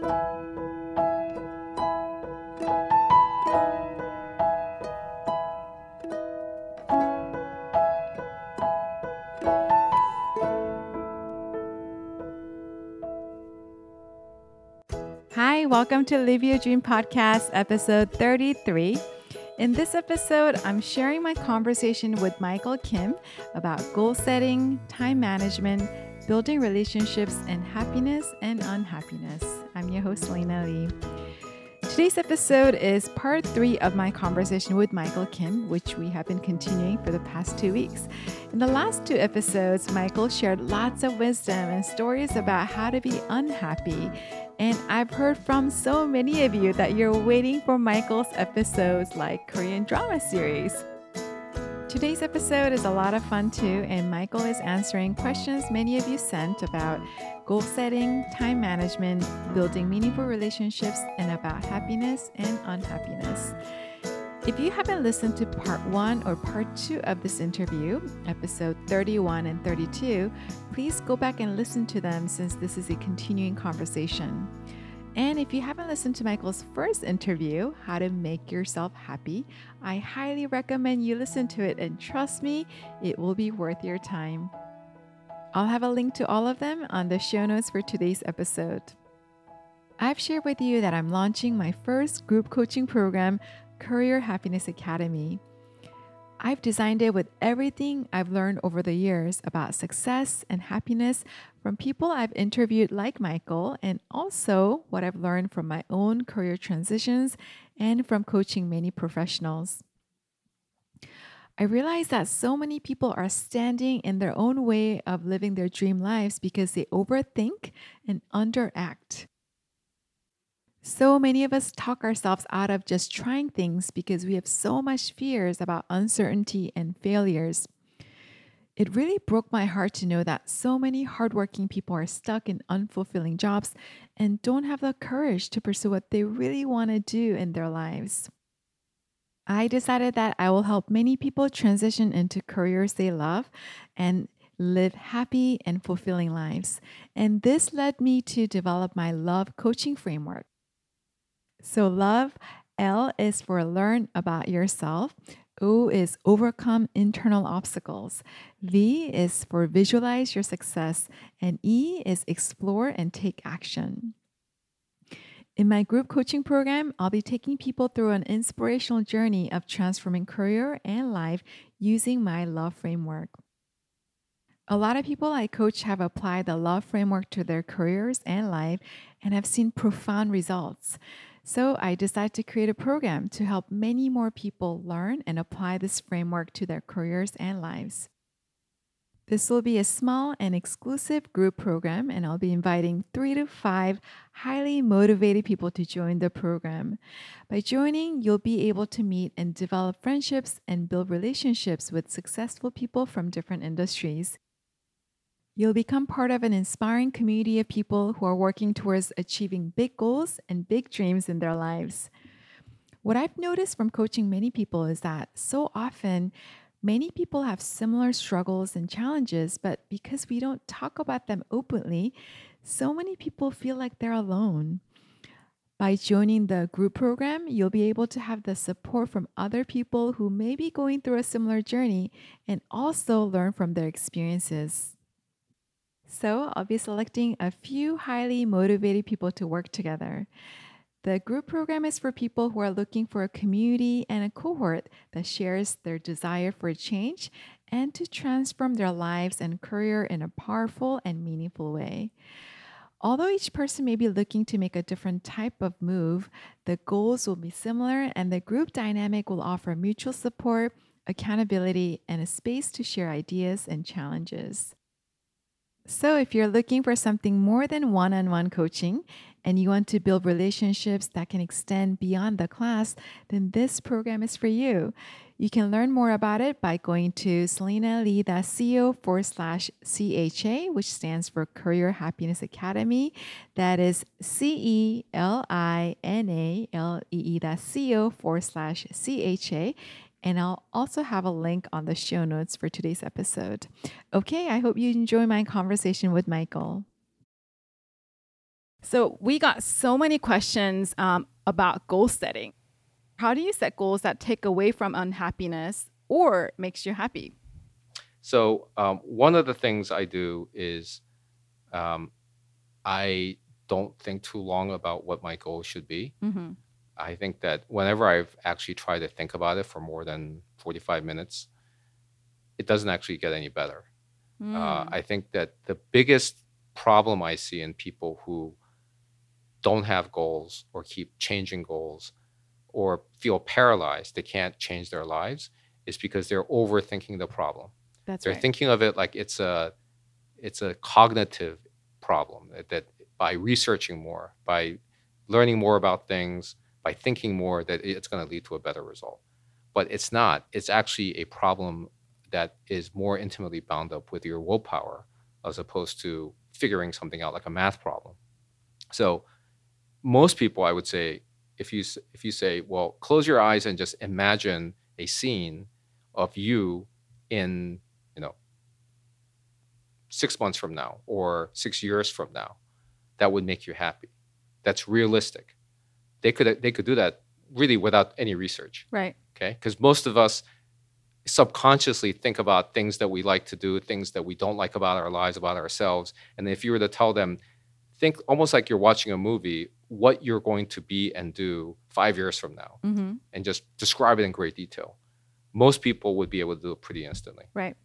Hi, welcome to Live Your Dream Podcast, episode 33. In this episode, I'm sharing my conversation with Michael Kim about goal setting, time management, building relationships, and happiness and unhappiness. I'm your host, Celina Lee. Today's episode is part three of my conversation with Michael Kim, which we have been continuing for the past two weeks. In the last two episodes, Michael shared lots of wisdom and stories about how to be unhappy. And I've heard from so many of you that you're waiting for Michael's episodes like Korean drama series. Today's episode is a lot of fun too, and Michael is answering questions many of you sent about goal setting, time management, building meaningful relationships, and about happiness and unhappiness. If you haven't listened to part one or part two of this interview, episode 31 and 32, please go back and listen to them since this is a continuing conversation. And if you haven't listened to Michael's first interview, How to Make Yourself Happy, I highly recommend you listen to it and trust me, it will be worth your time. I'll have a link to all of them on the show notes for today's episode. I've shared with you that I'm launching my first group coaching program, Career Happiness Academy. I've designed it with everything I've learned over the years about success and happiness from people I've interviewed like Michael, and also what I've learned from my own career transitions and from coaching many professionals. I realize that so many people are standing in their own way of living their dream lives because they overthink and underact. So many of us talk ourselves out of just trying things because we have so much fears about uncertainty and failures. It really broke my heart to know that so many hardworking people are stuck in unfulfilling jobs and don't have the courage to pursue what they really want to do in their lives. I decided that I will help many people transition into careers they love and live happy and fulfilling lives. And this led me to develop my love coaching framework. So, love, L is for learn about yourself. O is overcome internal obstacles. V is for visualize your success. And E is explore and take action. In my group coaching program, I'll be taking people through an inspirational journey of transforming career and life using my love framework. A lot of people I coach have applied the love framework to their careers and life and have seen profound results. So I decided to create a program to help many more people learn and apply this framework to their careers and lives. This will be a small and exclusive group program, and I'll be inviting three to five highly motivated people to join the program. By joining, you'll be able to meet and develop friendships and build relationships with successful people from different industries. You'll become part of an inspiring community of people who are working towards achieving big goals and big dreams in their lives. What I've noticed from coaching many people is that so often, many people have similar struggles and challenges, but because we don't talk about them openly, so many people feel like they're alone. By joining the group program, you'll be able to have the support from other people who may be going through a similar journey and also learn from their experiences. So I'll be selecting a few highly motivated people to work together. The group program is for people who are looking for a community and a cohort that shares their desire for change and to transform their lives and career in a powerful and meaningful way. Although each person may be looking to make a different type of move, the goals will be similar and the group dynamic will offer mutual support, accountability, and a space to share ideas and challenges. So, if you're looking for something more than one on one coaching and you want to build relationships that can extend beyond the class, then this program is for you. You can learn more about it by going to celinalee.co forward slash CHA, which stands for Career Happiness Academy. That is C E L I N A L E dot co forward slash CHA. And I'll also have a link on the show notes for today's episode. Okay, I hope you enjoy my conversation with Michael. So we got so many questions um, about goal setting. How do you set goals that take away from unhappiness or makes you happy? So um, one of the things I do is um, I don't think too long about what my goal should be. Mm-hmm. I think that whenever I've actually tried to think about it for more than 45 minutes, it doesn't actually get any better. Mm. Uh, I think that the biggest problem I see in people who don't have goals or keep changing goals or feel paralyzed, they can't change their lives, is because they're overthinking the problem. That's they're right. thinking of it like it's a it's a cognitive problem that, that by researching more, by learning more about things, by thinking more, that it's going to lead to a better result. But it's not. It's actually a problem that is more intimately bound up with your willpower as opposed to figuring something out like a math problem. So most people, I would say, if you if you say, well, close your eyes and just imagine a scene of you in you know six months from now or six years from now, that would make you happy. That's realistic. They could they could do that really without any research right. okay because most of us subconsciously think about things that we like to do things that we don't like about our lives about ourselves and if you were to tell them think almost like you're watching a movie what you're going to be and do five years from now Mm-hmm. and just describe it in great detail most people would be able to do it pretty instantly Right.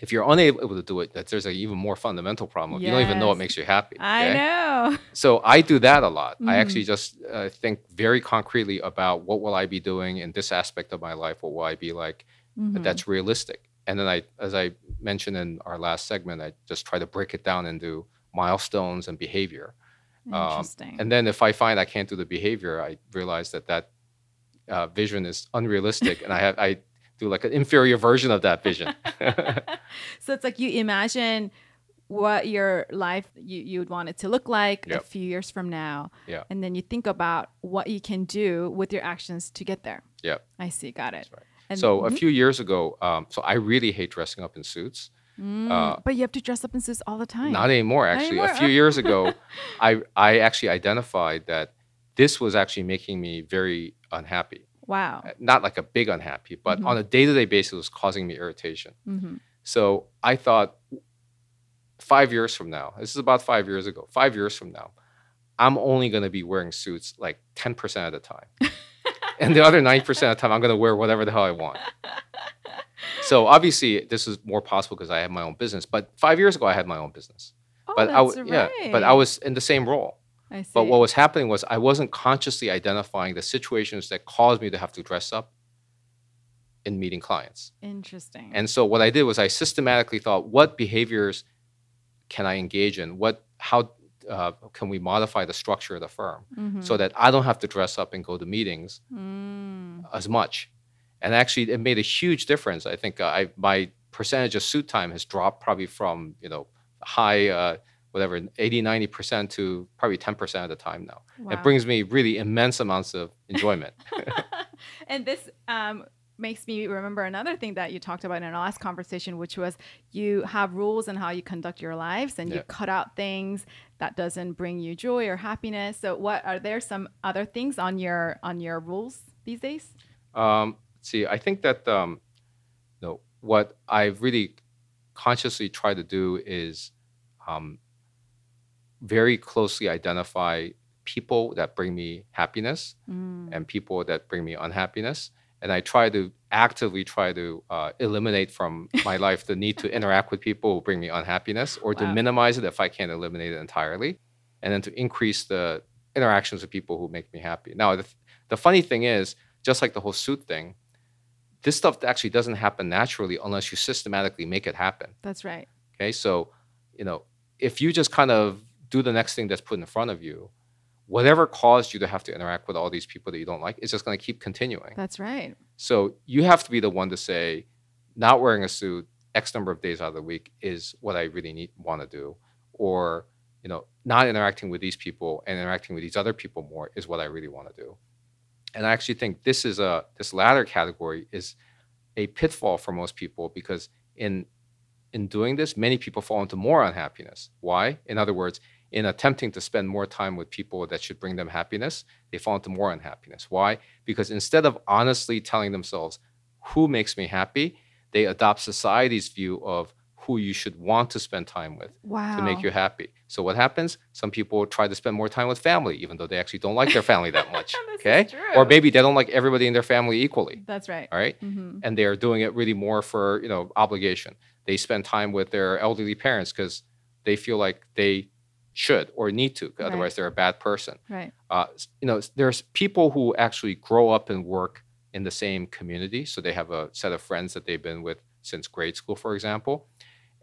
If you're unable to do it that there's an even more fundamental problem you don't even know what makes you happy I know. So I do that a lot. I Mhm. actually just uh, think very concretely about what will I be doing in this aspect of my life. What will I be like? Mhm. That's realistic. And then I, as I mentioned in our last segment, I just try to break it down into milestones and behavior. um, interesting. And then if I find I can't do the behavior, I realize that that uh, vision is unrealistic, and I have I do like an inferior version of that vision. so it's like you imagine what your life you, you would want it to look like a few years from now. Yeah. And then you think about what you can do with your actions to get there. Yep. I see. Got it. Right. And, so a Mhm. few years ago, um, so I really hate dressing up in suits. Mm, uh, but you have to dress up in suits all the time. Not anymore, Not actually. anymore? A few years ago, I I actually identified that this was actually making me very unhappy. Wow. Uh, Not like a big unhappy, but Mhm. on a day-to-day basis, it was causing me irritation. hmm So I thought, five years from now, this is about five years ago. Five years from now, I'm only going to be wearing suits like 10% of the time, and the other 90% of the time, I'm going to wear whatever the hell I want. So obviously, this is more possible because I have my own business. But five years ago, I had my own business. Oh, but I that's w- yeah, but I was in the same role. But what was happening was I wasn't consciously identifying the situations that caused me to have to dress up in meeting clients. interesting. And so what I did was I systematically thought, what behaviors can I engage in? What how uh, can we modify the structure of the firm Mhm. so that I don't have to dress up and go to meetings Mm. as much? And actually, it made a huge difference. I think uh, I my percentage of suit time has dropped probably from you know high uh, whatever 80 90 percent to probably 10 percent of the time now. Wow. It brings me really immense amounts of enjoyment. and this um, makes me remember another thing that you talked about in our last conversation, which was you have rules on how you conduct your lives, and you cut out things that doesn't bring you joy or happiness. So, what are there some other things on your on your rules these days? Um, see, I think that um, you know, what I've really consciously tried to do is um, very closely identify people that bring me happiness Mm. and people that bring me unhappiness. And I try to actively try to uh, eliminate from my life the need to interact with people who bring me unhappiness or to minimize it if I can't eliminate it entirely. And then to increase the interactions with people who make me happy. Now, the, the funny thing is, just like the whole suit thing, this stuff actually doesn't happen naturally unless you systematically make it happen. That's right. Okay, so you know, if you just kind of do the next thing that's put in front of you, whatever caused you to have to interact with all these people that you don't like, it's just going to keep continuing. That's right. So you have to be the one to say, not wearing a suit X number of days out of the week is what I really need want to do, or you know, not interacting with these people and interacting with these other people more is what I really want to do. And I actually think this is a this latter category is a pitfall for most people because in in doing this, many people fall into more unhappiness. Why? In other words, in attempting to spend more time with people that should bring them happiness, they fall into more unhappiness. Why? Because instead of honestly telling themselves, who makes me happy, they adopt society's view of who you should want to spend time with wow. to make you happy. So what happens? Some people try to spend more time with family, even though they actually don't like their family that much. okay, or maybe they don't like everybody in their family equally. That's right. All right? mm-hmm. and they are doing it really more for you know obligation. They spend time with their elderly parents because they feel like they should or need to. Otherwise, right. they're a bad person. Right. Uh, you know, there's people who actually grow up and work in the same community, so they have a set of friends that they've been with since grade school, for example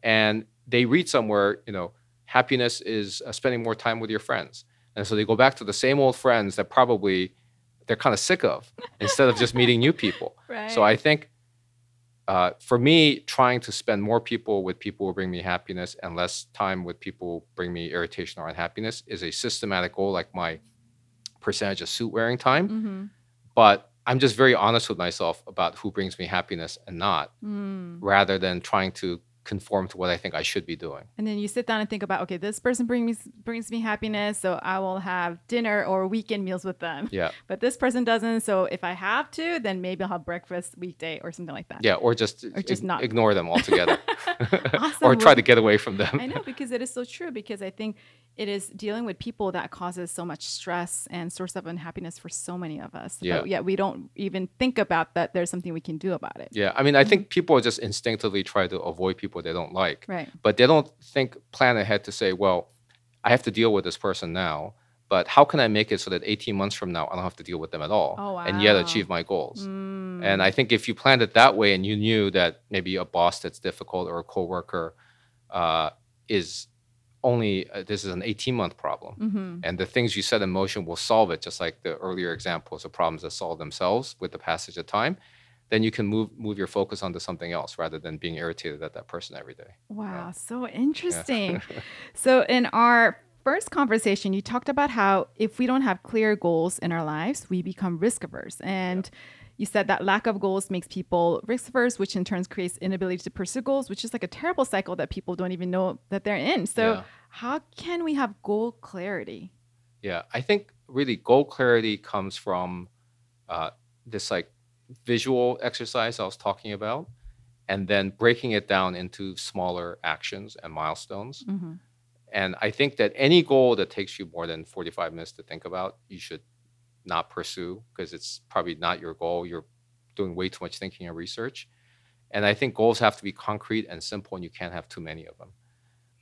and they read somewhere, you know, happiness is uh, spending more time with your friends. And so they go back to the same old friends that probably they're kind of sick of instead of just meeting new people. Right. So I think uh, for me, trying to spend more people with people who bring me happiness and less time with people who bring me irritation or unhappiness is a systematic goal, like my percentage of suit wearing time. Mm-hmm. But I'm just very honest with myself about who brings me happiness and not, mm. rather than trying to conform to what I think I should be doing. And then you sit down and think about, okay, this person brings me brings me happiness, so I will have dinner or weekend meals with them. Yeah. But this person doesn't, so if I have to, then maybe I'll have breakfast weekday or something like that. Yeah, or just or just ig- not ignore them altogether. awesome. or try to get away from them. I know because it is so true because I think it is dealing with people that causes so much stress and source of unhappiness for so many of us. Yeah. But yet we don't even think about that there's something we can do about it. Yeah. I mean, I mm-hmm. think people just instinctively try to avoid people they don't like. Right. But they don't think, plan ahead to say, well, I have to deal with this person now, but how can I make it so that 18 months from now I don't have to deal with them at all oh, wow. and yet achieve my goals? Mm. And I think if you planned it that way and you knew that maybe a boss that's difficult or a coworker uh, is only uh, this is an 18 month problem mm-hmm. and the things you set in motion will solve it just like the earlier examples of problems that solve themselves with the passage of time then you can move move your focus onto something else rather than being irritated at that person every day wow yeah. so interesting yeah. so in our first conversation you talked about how if we don't have clear goals in our lives we become risk averse and yeah you said that lack of goals makes people risk averse, which in turn creates inability to pursue goals, which is like a terrible cycle that people don't even know that they're in. So, how can we have goal clarity? Yeah, I think really goal clarity comes from uh, this like visual exercise I was talking about, and then breaking it down into smaller actions and milestones. Mm-hmm. And I think that any goal that takes you more than 45 minutes to think about, you should not pursue because it's probably not your goal. You're doing way too much thinking and research. And I think goals have to be concrete and simple, and you can't have too many of them.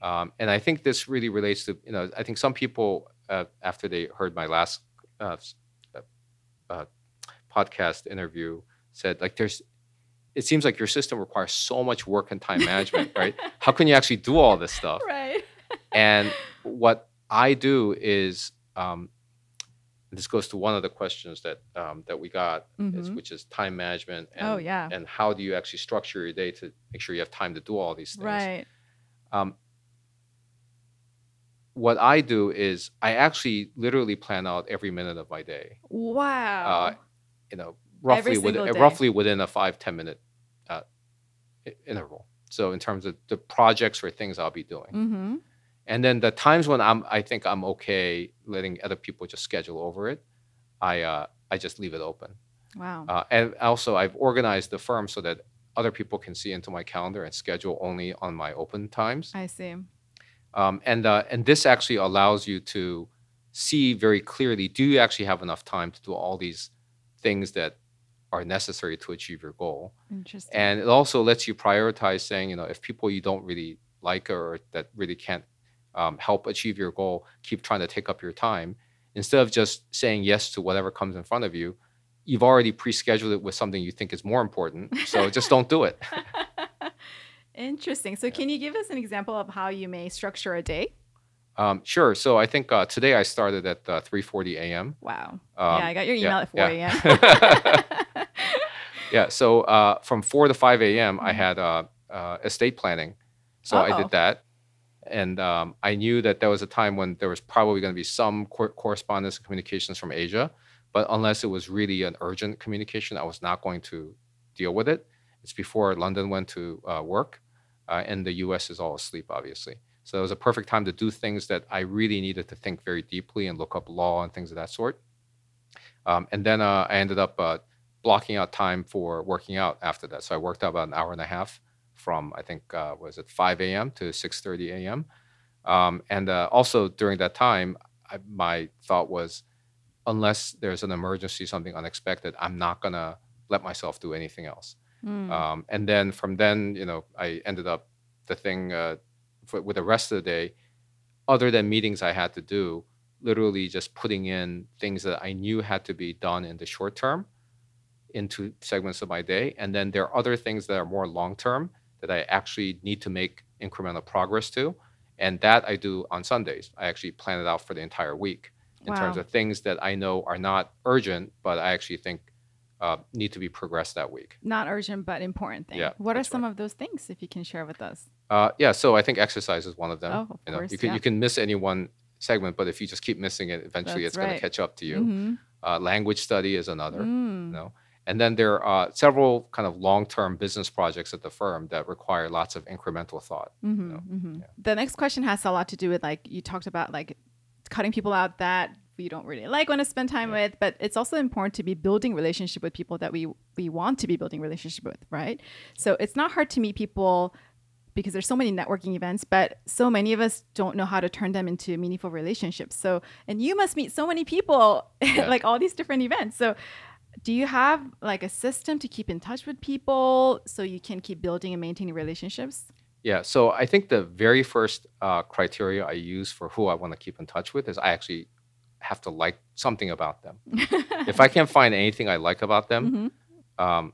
Um, and I think this really relates to, you know, I think some people, uh, after they heard my last uh, uh, uh podcast interview, said, like, there's, it seems like your system requires so much work and time management, right? How can you actually do all this stuff? Right. and what I do is um, this goes to one of the questions that um, that we got, mm-hmm. is, which is time management. And, oh yeah. And how do you actually structure your day to make sure you have time to do all these things? Right. Um, what I do is I actually literally plan out every minute of my day. Wow. Uh, you know, roughly within, roughly within a five ten minute uh, interval. So in terms of the projects or things I'll be doing. Mm-hmm. And then the times when I'm, I think I'm okay letting other people just schedule over it, I, uh, I just leave it open. Wow. Uh, and also, I've organized the firm so that other people can see into my calendar and schedule only on my open times. I see. Um, and uh, and this actually allows you to see very clearly: do you actually have enough time to do all these things that are necessary to achieve your goal? Interesting. And it also lets you prioritize, saying, you know, if people you don't really like or that really can't um, help achieve your goal, keep trying to take up your time. Instead of just saying yes to whatever comes in front of you, you've already pre-scheduled it with something you think is more important. So just don't do it. Interesting. So, can you give us an example of how you may structure a day? Um, sure. So I think uh, today I started at uh, 3:40 a.m. Wow. Um, yeah, I got your email yeah, at 4 a.m. Yeah. yeah. So uh, from 4 to 5 a.m. Mm-hmm. I had uh, uh, estate planning. So Uh-oh. I did that and um, I knew that there was a time when there was probably going to be some cor- correspondence and communications from Asia, but unless it was really an urgent communication, I was not going to deal with it. It's before London went to uh, work, uh, and the U.S. is all asleep, obviously. So it was a perfect time to do things that I really needed to think very deeply and look up law and things of that sort. Um, and then uh, I ended up uh, blocking out time for working out after that. So I worked out about an hour and a half from I think uh, was it 5 a.m. to 6:30 a.m. Um, and uh, also during that time, I, my thought was, unless there's an emergency, something unexpected, I'm not gonna let myself do anything else. Mm. Um, and then from then, you know, I ended up the thing uh, for, with the rest of the day, other than meetings I had to do, literally just putting in things that I knew had to be done in the short term into segments of my day. And then there are other things that are more long term that I actually need to make incremental progress to. And that I do on Sundays. I actually plan it out for the entire week in terms of things that I know are not urgent, but I actually think uh, need to be progressed that week. Not urgent, but important thing. Yeah, what are some of those things, if you can share with us? Uh, yeah, so I think exercise is one of them. Oh, of you know, course, you can yeah. you can miss any one segment, but if you just keep missing it, eventually That's it's going to catch up to you. Mhm. Uh, language study is another. Mm. You know, and then there are several kind of long-term business projects at the firm that require lots of incremental thought. Mhm, know, mhm. yeah. The next question has a lot to do with like you talked about like cutting people out that we don't really like want to spend time Yeah. with, but it's also important to be building relationship with people that we we want to be building relationship with, right? So it's not hard to meet people because there's so many networking events, but so many of us don't know how to turn them into meaningful relationships. So and you must meet so many people Yeah. like all these different events. So do you have like a system to keep in touch with people so you can keep building and maintaining relationships? Yeah, so I think the very first uh, criteria I use for who I want to keep in touch with is I actually have to like something about them. if I can't find anything I like about them, Mhm. um,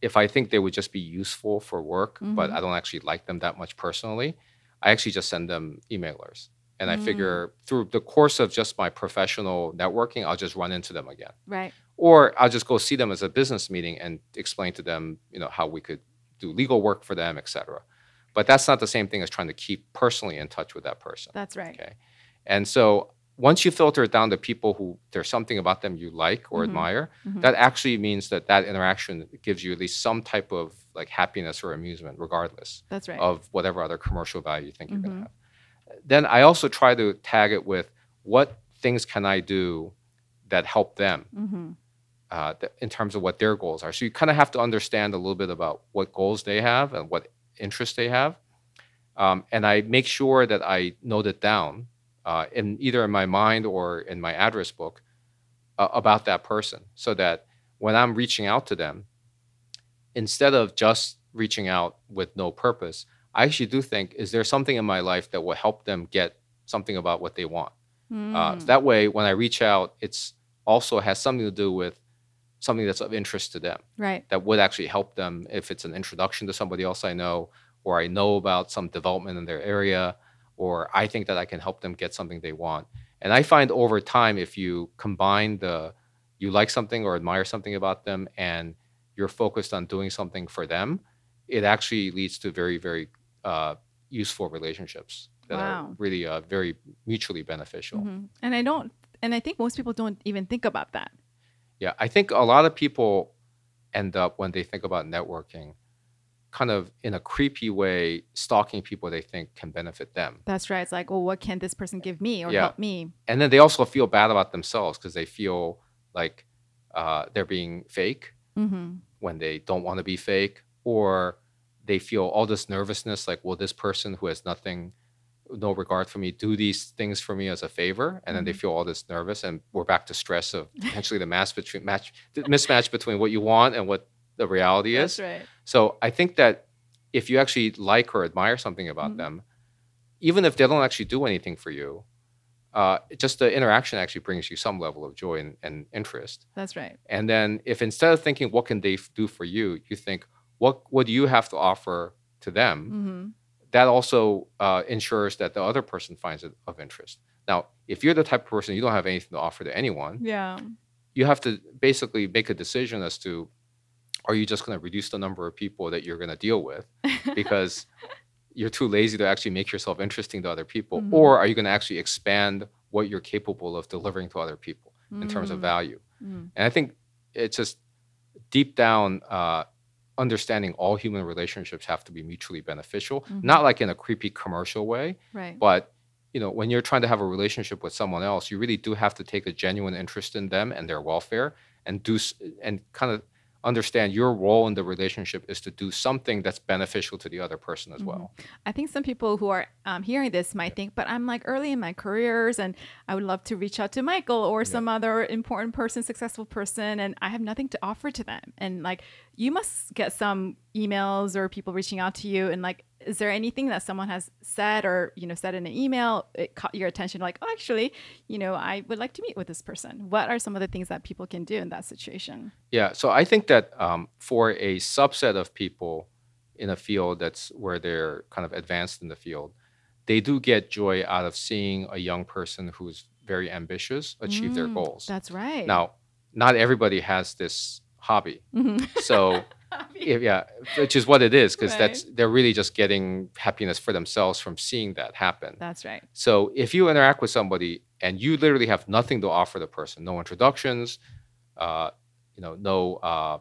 if I think they would just be useful for work, but Mhm. I don't actually like them that much personally, I actually just send them emailers. And I Mm. figure through the course of just my professional networking, I'll just run into them again. Right. Or I'll just go see them as a business meeting and explain to them, you know, how we could do legal work for them, et cetera. But that's not the same thing as trying to keep personally in touch with that person. That's right. Okay. And so once you filter it down to people who there's something about them you like or Mhm. admire, Mhm. that actually means that that interaction gives you at least some type of like happiness or amusement, regardless That's right. of whatever other commercial value you think you're going Mhm. to have. Then I also try to tag it with what things can I do that help them hmm uh, th- in terms of what their goals are. So you kind of have to understand a little bit about what goals they have and what interests they have. Um, and I make sure that I note it down uh, in either in my mind or in my address book uh, about that person, so that when I'm reaching out to them, instead of just reaching out with no purpose, I actually do think: is there something in my life that will help them get something about what they want? Uh, Mm. so that way, when I reach out, it's also has something to do with something that's of interest to them right. that would actually help them if it's an introduction to somebody else I know, or I know about some development in their area, or I think that I can help them get something they want. And I find over time, if you combine the you like something or admire something about them, and you're focused on doing something for them, it actually leads to very, very uh, useful relationships that Wow. are really uh, very mutually beneficial. Mhm. And I don't, and I think most people don't even think about that. Yeah, I think a lot of people end up when they think about networking, kind of in a creepy way, stalking people they think can benefit them. That's right. It's like, well, what can this person give me or Yeah. help me? And then they also feel bad about themselves because they feel like uh, they're being fake hmm when they don't want to be fake, or they feel all this nervousness like, will this person who has nothing, no regard for me, do these things for me as a favor? And then they Mhm. feel all this nervous, and we're back to stress of potentially the match between match the mismatch between what you want and what the reality is. That's right. So I think that if you actually like or admire something about Mhm. them, even if they don't actually do anything for you, uh, just the interaction actually brings you some level of joy and, and interest. That's right. And then if instead of thinking what can they f- do for you, you think what what do you have to offer to them, hmm that also uh, ensures that the other person finds it of interest. Now, if you're the type of person you don't have anything to offer to anyone, Yeah. you have to basically make a decision as to are you just going to reduce the number of people that you're going to deal with because you're too lazy to actually make yourself interesting to other people Mhm. or are you going to actually expand what you're capable of delivering to other people in terms of Mm, value mm. and i think it's just deep down uh, understanding all human relationships have to be mutually beneficial, Mhm. not like in a creepy commercial way, Right. but you know, when you're trying to have a relationship with someone else, you really do have to take a genuine interest in them and their welfare and do and kind of understand your role in the relationship is to do something that's beneficial to the other person as Mhm. well. I think some people who are um, hearing this might think, but I'm like early in my careers and I would love to reach out to Michael or some other important person, successful person, and I have nothing to offer to them. And like, you must get some emails or people reaching out to you. And like, is there anything that someone has said or, you know, said in an email, it caught your attention? Like, oh, actually, you know, I would like to meet with this person. What are some of the things that people can do in that situation? Yeah, so I think that um, for a subset of people in a field that's where they're kind of advanced in the field, they do get joy out of seeing a young person who's very ambitious achieve their Mm, goals. That's right. Now, not everybody has this hobby. Mhm. So, if- yeah, which is what it is because Right. that's they're really just getting happiness for themselves from seeing that happen. that's right. So if you interact with somebody and you literally have nothing to offer the person, no introductions, uh, you know, no uh,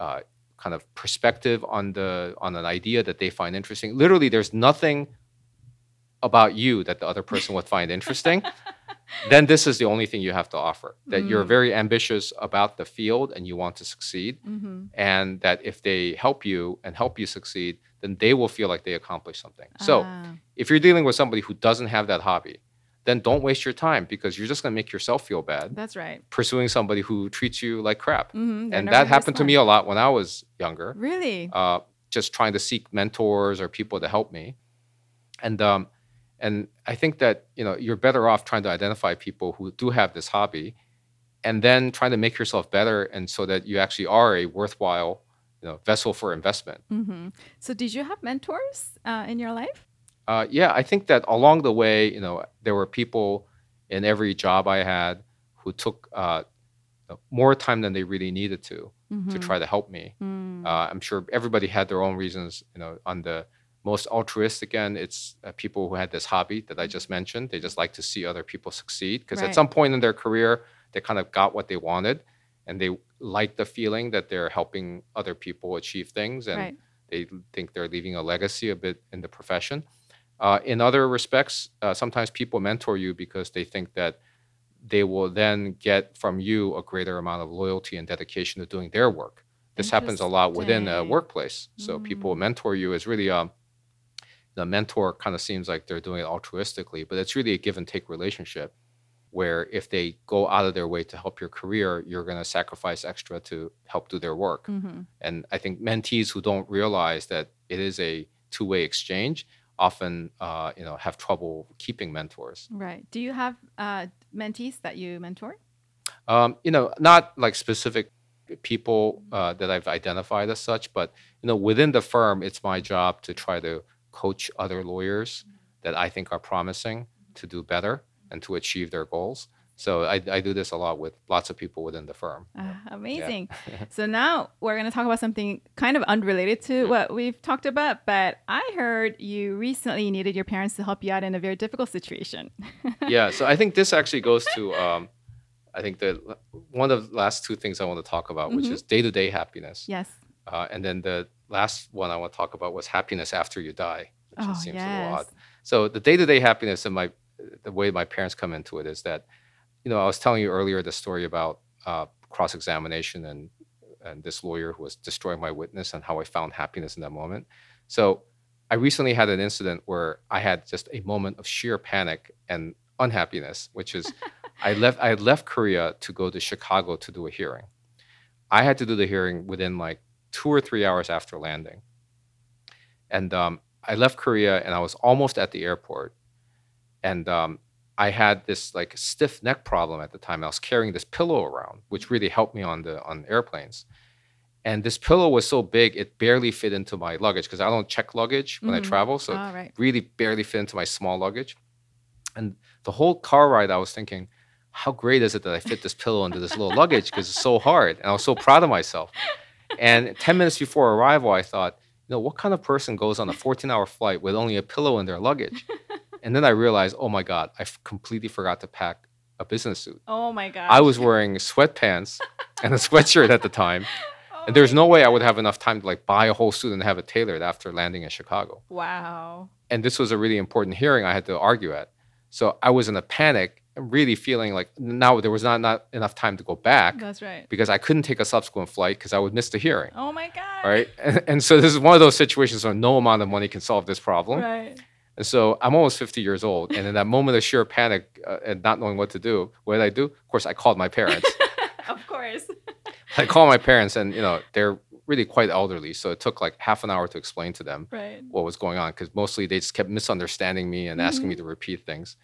uh, kind of perspective on the on an idea that they find interesting. Literally, there's nothing about you that the other person would find interesting. then this is the only thing you have to offer. That you're Mm. very ambitious about the field and you want to succeed, Mm-hmm. and that if they help you and help you succeed, then they will feel like they accomplished something. So Ah. if you're dealing with somebody who doesn't have that hobby, then don't waste your time because you're just going to make yourself feel bad That's right. pursuing somebody who treats you like crap. Mm-hmm. and that happened to me a lot when I was younger, Really? uh, just trying to seek mentors or people to help me. And um, and I think that you know you're better off trying to identify people who do have this hobby, and then trying to make yourself better, and so that you actually are a worthwhile you know vessel for investment. hmm So, did you have mentors uh, in your life? Uh, yeah, I think that along the way, you know, there were people in every job I had who took uh, more time than they really needed to to try to help me. Mm. Uh, I'm sure everybody had their own reasons. You know, on the most altruistic end, it's uh, people who had this hobby that I just mentioned. They just like to see other people succeed because Right. at some point in their career, they kind of got what they wanted, and they like the feeling that they're helping other people achieve things, and right. they think they're leaving a legacy a bit in the profession. Uh, in other respects, uh, sometimes people mentor you because they think that they will then get from you a greater amount of loyalty and dedication to doing their work. This happens a lot within a workplace. So people Mm. mentor you is really um, the mentor kind of seems like they're doing it altruistically, but it's really a give and take relationship where if they go out of their way to help your career, you're going to sacrifice extra to help do their work. hmm And I think mentees who don't realize that it is a two-way exchange often, uh, you know, have trouble keeping mentors. Right. Do you have uh, mentees that you mentor? Um, you know, not like specific people uh, that I've identified as such, but you know, within the firm, it's my job to try to coach other lawyers that I think are promising to do better and to achieve their goals. So I, I do this a lot with lots of people within the firm. Ah, amazing. so now we're going to talk about something kind of unrelated to what we've talked about, but I heard you recently needed your parents to help you out in a very difficult situation. yeah, so I think this actually goes to um, I think the one of the last two things I want to talk about, which Mhm. is day-to-day happiness, yes. Uh, and then the last one I want to talk about was happiness after you die, which Oh, seems a little odd. So the day-to-day happiness and my the way my parents come into it is that, you know, I was telling you earlier the story about uh, cross-examination and and this lawyer who was destroying my witness and how I found happiness in that moment. So I recently had an incident where I had just a moment of sheer panic and unhappiness, which is I left I had left Korea to go to Chicago to do a hearing. I had to do the hearing within like two or three hours after landing. And um, I left Korea and I was almost at the airport. And um, I had this like stiff neck problem at the time. I was carrying this pillow around, which really helped me on the on airplanes. And this pillow was so big it barely fit into my luggage because I don't check luggage when I Mhm. travel. So All right. really barely fit into my small luggage. And the whole car ride, I was thinking, how great is it that I fit this pillow into this little luggage because it's so hard. And I was so proud of myself. And 10 minutes before arrival, I thought, you know, what kind of person goes on a 14 hour flight with only a pillow in their luggage? and then I realized, oh my God, I f- completely forgot to pack a business suit. Oh my god. I was wearing sweatpants and a sweatshirt at the time. and there's no way I would have enough time to like buy a whole suit and have it tailored after landing in Chicago. Wow. And this was a really important hearing I had to argue at. So I was in a panic, really feeling like now there was not, not enough time to go back That's right. because I couldn't take a subsequent flight because I would miss the hearing. Oh my God. Right. And, and so this is one of those situations where no amount of money can solve this problem. Right. And so I'm almost 50 years old. And in that moment of sheer panic uh, and not knowing what to do, what did I do? Of course, I called my parents. of course. I called my parents, and you know they're really quite elderly, so it took like half an hour to explain to them Right. what was going on because mostly they just kept misunderstanding me and asking me Mm-hmm. to repeat things.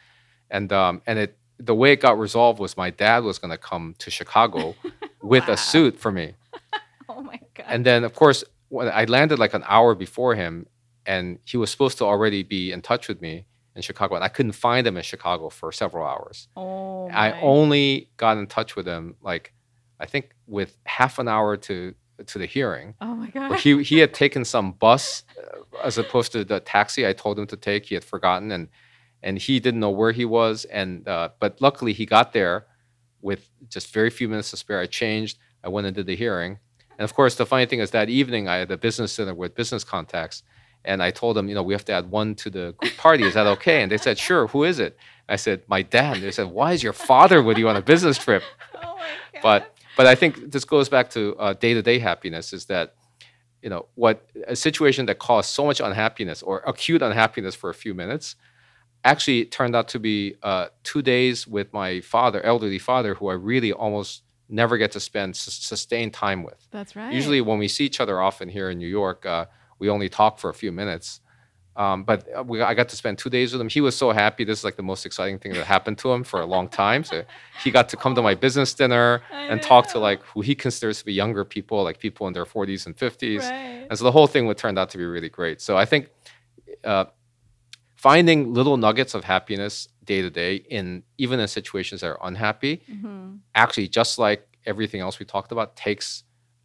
And um, and it the way it got resolved was my dad was going to come to Chicago with Wow. a suit for me. Oh my God. And then, of course, when I landed like an hour before him, and he was supposed to already be in touch with me in Chicago, and I couldn't find him in Chicago for several hours. oh I only got in touch with him like I think with half an hour to to the hearing. Oh my God. He he had taken some bus uh, as opposed to the taxi I told him to take. He had forgotten and and he didn't know where he was. And uh, but luckily he got there with just very few minutes to spare. I changed. I went and did the hearing. And of course, the funny thing is that evening I had a business dinner with business contacts. And I told them, you know, we have to add one to the group party. Is that okay? And they said, sure. Who is it? I said, my dad. They said, why is your father with you on a business trip? oh my God. but but I think this goes back to uh, day-to-day happiness is that you know what a situation that caused so much unhappiness or acute unhappiness for a few minutes actually it turned out to be uh, two days with my father elderly father who i really almost never get to spend s- sustained time with That's right. usually when we see each other often here in new york uh, we only talk for a few minutes um, but uh, we, I got to spend two days with him. He was so happy. This is like the most exciting thing that happened to him for a long time. So he got to come to my business dinner I and talk to like who he considers to be younger people, like people in their 40s and 50s. Right. And so the whole thing would turned out to be really great. So I think uh, finding little nuggets of happiness day to day in even in situations that are unhappy, hmm actually just like everything else we talked about, takes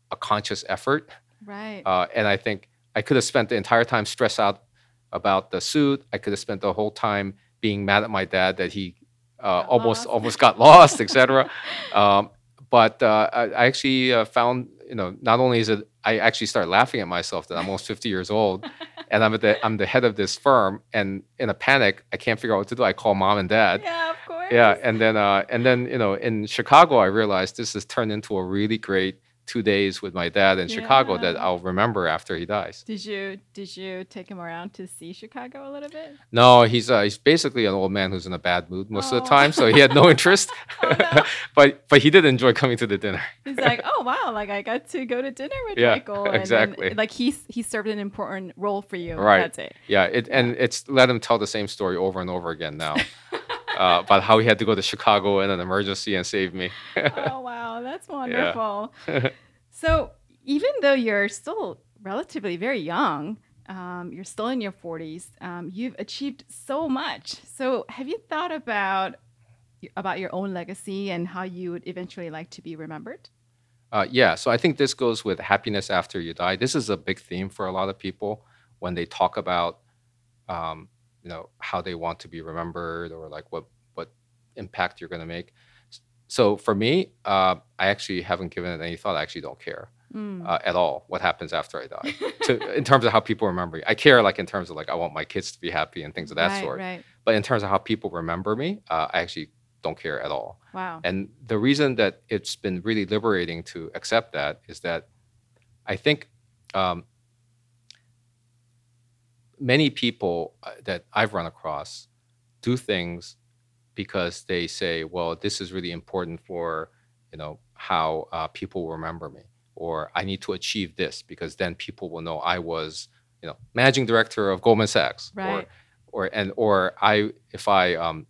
a conscious effort. Right. Uh, and I think I could have spent the entire time stressed out about the suit. I could have spent the whole time being mad at my dad that he uh, almost lost. almost got lost, etc. um, but uh, I, I actually uh, found, you know, not only is it, I actually started laughing at myself that I'm almost 50 years old, and I'm at the I'm the head of this firm, and in a panic, I can't figure out what to do. I call mom and dad. yeah, of course. Yeah, and then uh, and then you know in Chicago, I realized this has turned into a really great two days with my dad in Chicago that I'll remember after he dies. Did you did you take him around to see Chicago a little bit? No, he's uh, he's basically an old man who's in a bad mood most of Oh. the time, so he had no interest. Oh, no. but but he did enjoy coming to the dinner. He's like, oh wow, like I got to go to dinner with Yeah, Michael. And exactly. like he's he served an important role for you. Right. That's it. Yeah, it and it's let him tell the same story over and over again now uh, about how he had to go to Chicago in an emergency and save me. oh wow, that's wonderful. so even though you're still relatively very young, um, you're still in your 40s. Um, you've achieved so much. So have you thought about about your own legacy and how you would eventually like to be remembered? Uh, yeah, so I think this goes with happiness after you die. This is a big theme for a lot of people when they talk about, um, you know, how they want to be remembered or like what what impact you're going to make. So for me, uh, I actually haven't given it any thought. I actually don't care Mm. uh, at all what happens after I die. to, in terms of how people remember me, I care like in terms of like I want my kids to be happy and things of that right, sort. Right. But in terms of how people remember me, uh, I actually don't care at all. Wow. And the reason that it's been really liberating to accept that is that I think um, many people uh, that I've run across do things because they say, well, this is really important for, you know, how uh, people will remember me, or I need to achieve this because then people will know I was, you know, managing director of Goldman Sachs, Right. or, or and or I if I um,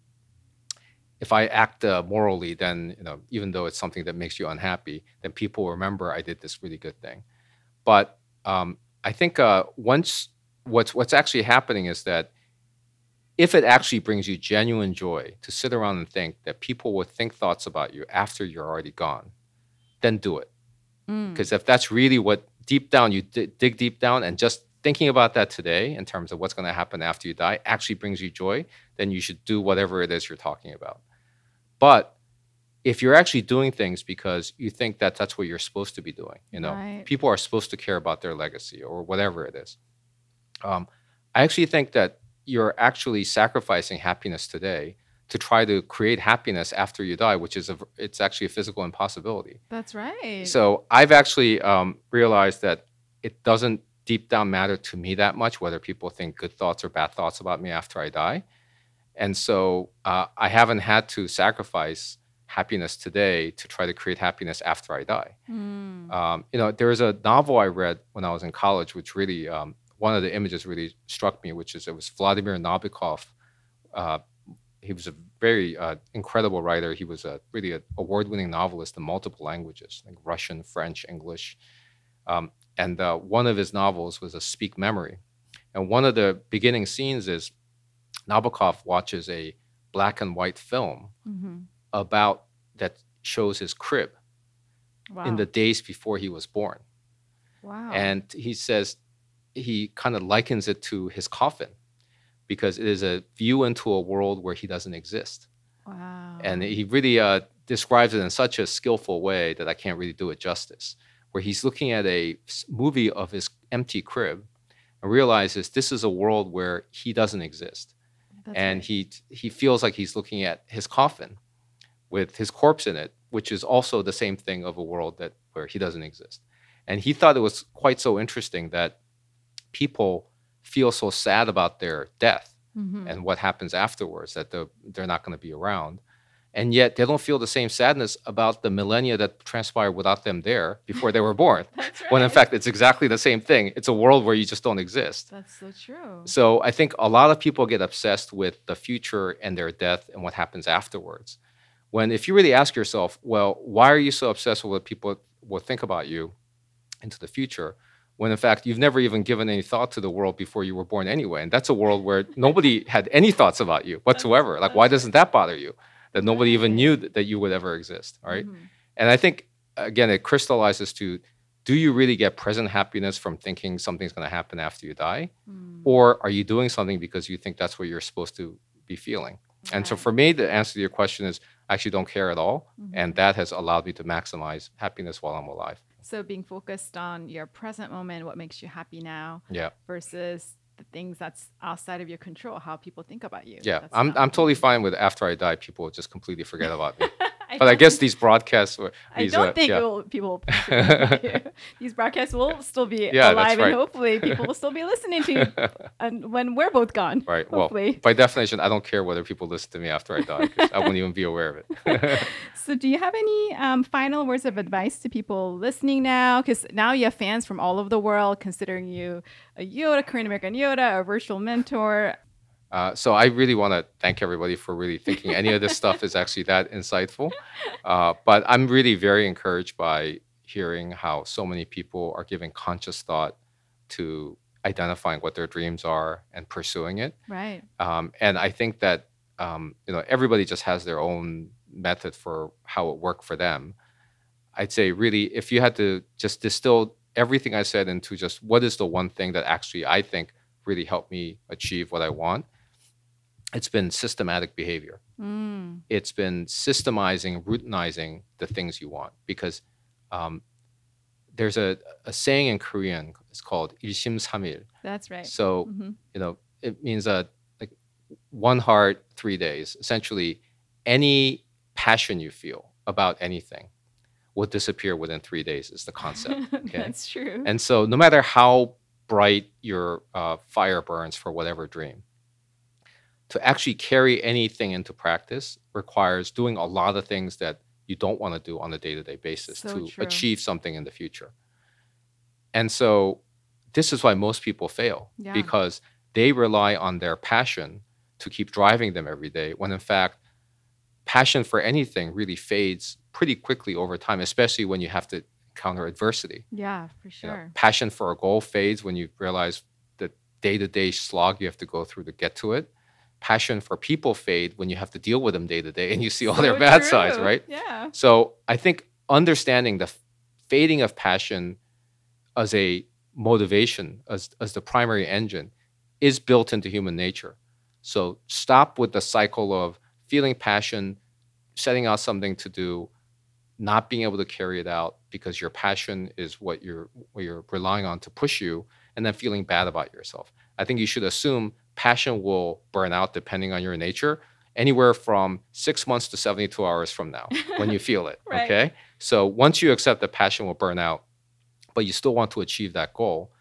if I act uh, morally, then you know, even though it's something that makes you unhappy, then people remember I did this really good thing. But um, I think uh, once what's what's actually happening is that if it actually brings you genuine joy to sit around and think that people will think thoughts about you after you're already gone, then do it. Mm. Because if that's really what deep down you d- dig deep down and just thinking about that today in terms of what's going to happen after you die actually brings you joy, then you should do whatever it is you're talking about. But if you're actually doing things because you think that that's what you're supposed to be doing, you know, Right. people are supposed to care about their legacy or whatever it is. Um, I actually think that you're actually sacrificing happiness today to try to create happiness after you die, which is a, it's actually a physical impossibility. That's right. So I've actually um, realized that it doesn't deep down matter to me that much whether people think good thoughts or bad thoughts about me after I die. And so uh, I haven't had to sacrifice happiness today to try to create happiness after I die. Mm. Um, you know, there is a novel I read when I was in college, which really um, one of the images really struck me, which is it was Vladimir Nabokov. Uh, he was a very uh, incredible writer. He was a really an award-winning novelist in multiple languages, like Russian, French, English. Um, and uh, one of his novels was a Speak Memory. And one of the beginning scenes is Nabokov watches a black and white film Mhm. about that shows his crib Wow. in the days before he was born. wow. And he says he kind of likens it to his coffin because it is a view into a world where he doesn't exist. wow. And he really uh, describes it in such a skillful way that I can't really do it justice. Where he's looking at a movie of his empty crib and realizes this is a world where he doesn't exist That's and right. he he feels like he's looking at his coffin with his corpse in it, which is also the same thing of a world that where he doesn't exist. And he thought it was quite so interesting that people feel so sad about their death Mhm. and what happens afterwards that the, they're not going to be around. And yet they don't feel the same sadness about the millennia that transpired without them there before they were born. Right. when in fact it's exactly the same thing. It's a world where you just don't exist. That's so true. So I think a lot of people get obsessed with the future and their death and what happens afterwards. When if you really ask yourself, well, why are you so obsessed with what people will think about you into the future? When in fact you've never even given any thought to the world before you were born anyway. And that's a world where nobody had any thoughts about you whatsoever. like why doesn't that bother you? That nobody even knew th- that you would ever exist. Right? Mhm. And I think again, it crystallizes to do you really get present happiness from thinking something's going to happen after you die? Mm. Or are you doing something because you think that's what you're supposed to be feeling? And so for me, the answer to your question is I actually don't care at all. Mhm. And that has allowed me to maximize happiness while I'm alive. So being focused on your present moment, what makes you happy now, Yeah. versus the things that's outside of your control, how people think about you. Yeah. That's I'm, I'm totally fine with after I die, people just completely forget about me. I But I guess these broadcasts, were- I these, don't uh, think yeah. will, people will forget about you. these broadcasts will still be Yeah, alive, right. and hopefully people will still be listening to you and when we're both gone. right. Well, by definition, I don't care whether people listen to me after I die I wouldn't even be aware of it. So, do you have any um, final words of advice to people listening now? Because now you have fans from all over the world considering you a Yoda, Korean American Yoda, a virtual mentor. Uh, so I really want to thank everybody for really thinking any of this stuff is actually that insightful. Uh, but I'm really very encouraged by hearing how so many people are giving conscious thought to identifying what their dreams are and pursuing it. Right. Um, and I think that um, you know everybody just has their own method for how it worked for them. I'd say really, if you had to just distill everything I said into just what is the one thing that actually I think really helped me achieve what I want, it's been systematic behavior. Mm. It's been systemizing, routinizing the things you want because um, there's a, a saying in Korean. It's called 일심삼일. That's right. So Mhm. you know, it means uh, like one heart, three days. Essentially, any passion you feel about anything will disappear within three days. Is the concept. Okay, That's true. and so no matter how bright your uh, fire burns for whatever dream, to actually carry anything into practice requires doing a lot of things that you don't want to do on a day-to-day basis So to true. achieve something in the future. And so this is why most people fail Yeah. because they rely on their passion to keep driving them every day when in fact passion for anything really fades pretty quickly over time especially when you have to encounter adversity yeah, for you know, sure. passion for a goal fades when you realize the day-to-day slog you have to go through to get to it passion for people fade when you have to deal with them day to day and you see all their So bad sides right Yeah. so I think understanding the fading of passion as a motivation, as, as the primary engine, is built into human nature. So stop with the cycle of feeling passion, setting out something to do, not being able to carry it out because your passion is what you're what you're relying on to push you, and then feeling bad about yourself. I think you should assume passion will burn out depending on your nature anywhere from six months to 72 hours from now when you feel it. Right. Okay. So once you accept that passion will burn out, but you still want to achieve that goal,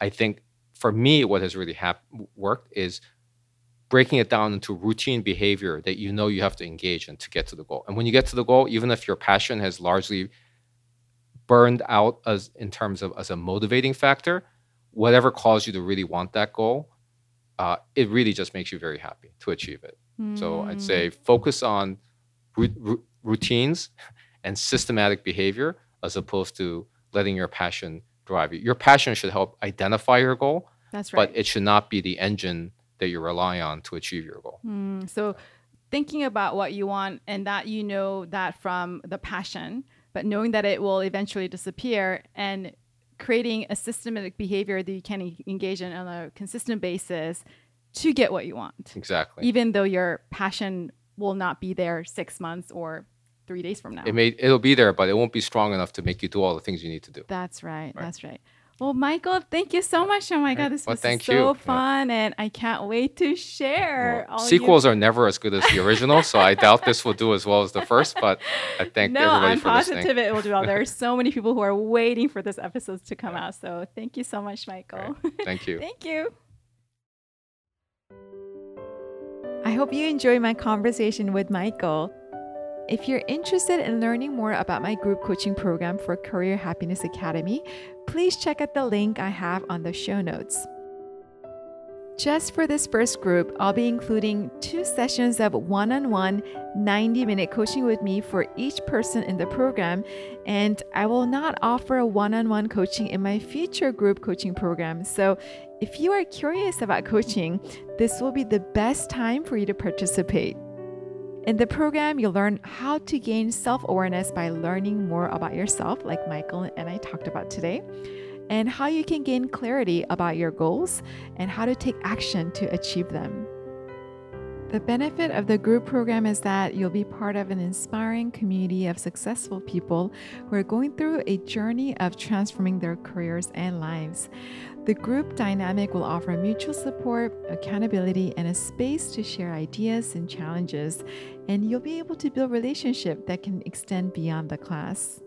I think for me, what has really hap- worked is breaking it down into routine behavior that you know you have to engage in to get to the goal. And when you get to the goal, even if your passion has largely burned out as in terms of as a motivating factor, whatever caused you to really want that goal, uh, it really just makes you very happy to achieve it. So I'd Mm. say focus on ru- ru- routines and systematic behavior as opposed to letting your passion drive you. Your passion should help identify your goal, that's right. but it should not be the engine that you rely on to achieve your goal. Mm, so thinking about what you want and that you know that from the passion, but knowing that it will eventually disappear and creating a systematic behavior that you can engage in on a consistent basis to get what you want, Exactly. even though your passion will not be there six months or three days from now. It may it'll be there, but it won't be strong enough to make you do all the things you need to do. That's right. Right. That's right. Well, Michael, thank you so much. Oh my God, this Well, was so you. Yeah. fun, and I can't wait to share. Well, all you- sequels are never as good as the original, so I doubt this will do as well as the first. But I thank no, everybody I'm for positive it will do well. There are so many people who are waiting for this episode to come out. So thank you so much, Michael. Thank you. Thank you. I hope you enjoyed my conversation with Michael. If you're interested in learning more about my group coaching program for Career Happiness Academy, please check out the link I have on the show notes. Just for this first group, I'll be including two sessions of one on one 90 minute coaching with me for each person in the program, and I will not offer a one on one coaching in my future group coaching program. So, if you are curious about coaching, this will be the best time for you to participate. In the program, you'll learn how to gain self awareness by learning more about yourself, like Michael and I talked about today, and how you can gain clarity about your goals and how to take action to achieve them. The benefit of the group program is that you'll be part of an inspiring community of successful people who are going through a journey of transforming their careers and lives. The group dynamic will offer mutual support, accountability, and a space to share ideas and challenges, and you'll be able to build relationship that can extend beyond the class.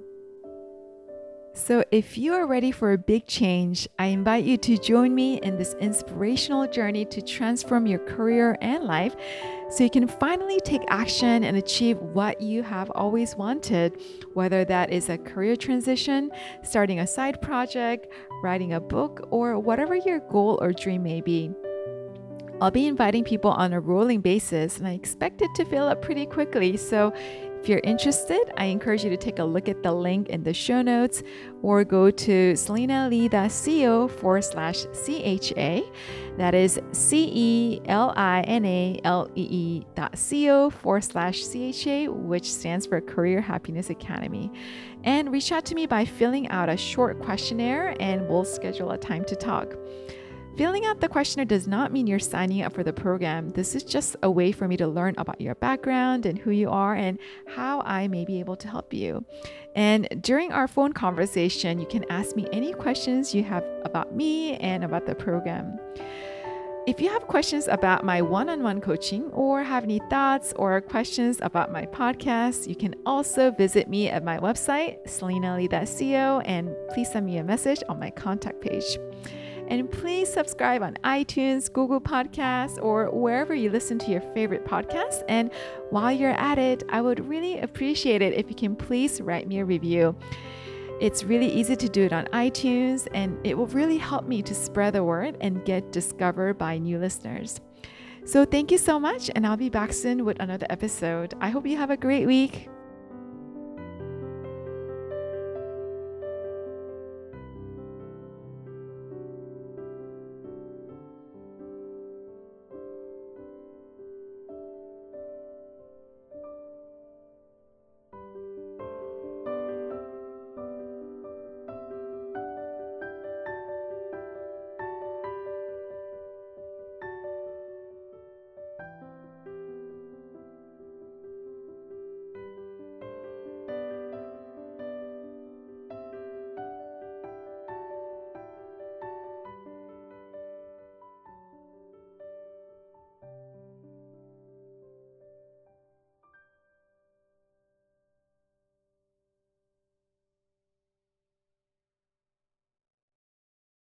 So, if you are ready for a big change, I invite you to join me in this inspirational journey to transform your career and life so you can finally take action and achieve what you have always wanted, whether that is a career transition, starting a side project, writing a book, or whatever your goal or dream may be. I'll be inviting people on a rolling basis, and I expect it to fill up pretty quickly. So, if you're interested, I encourage you to take a look at the link in the show notes or go to celinalee.co forward slash CHA. That is C E L I N A L E E dot co forward slash CHA, which stands for Career Happiness Academy. And reach out to me by filling out a short questionnaire and we'll schedule a time to talk. Filling out the questionnaire does not mean you're signing up for the program. This is just a way for me to learn about your background and who you are and how I may be able to help you. And during our phone conversation, you can ask me any questions you have about me and about the program. If you have questions about my one on one coaching or have any thoughts or questions about my podcast, you can also visit me at my website, celinalee.co, and please send me a message on my contact page. And please subscribe on iTunes, Google Podcasts, or wherever you listen to your favorite podcasts. And while you're at it, I would really appreciate it if you can please write me a review. It's really easy to do it on iTunes, and it will really help me to spread the word and get discovered by new listeners. So, thank you so much, and I'll be back soon with another episode. I hope you have a great week.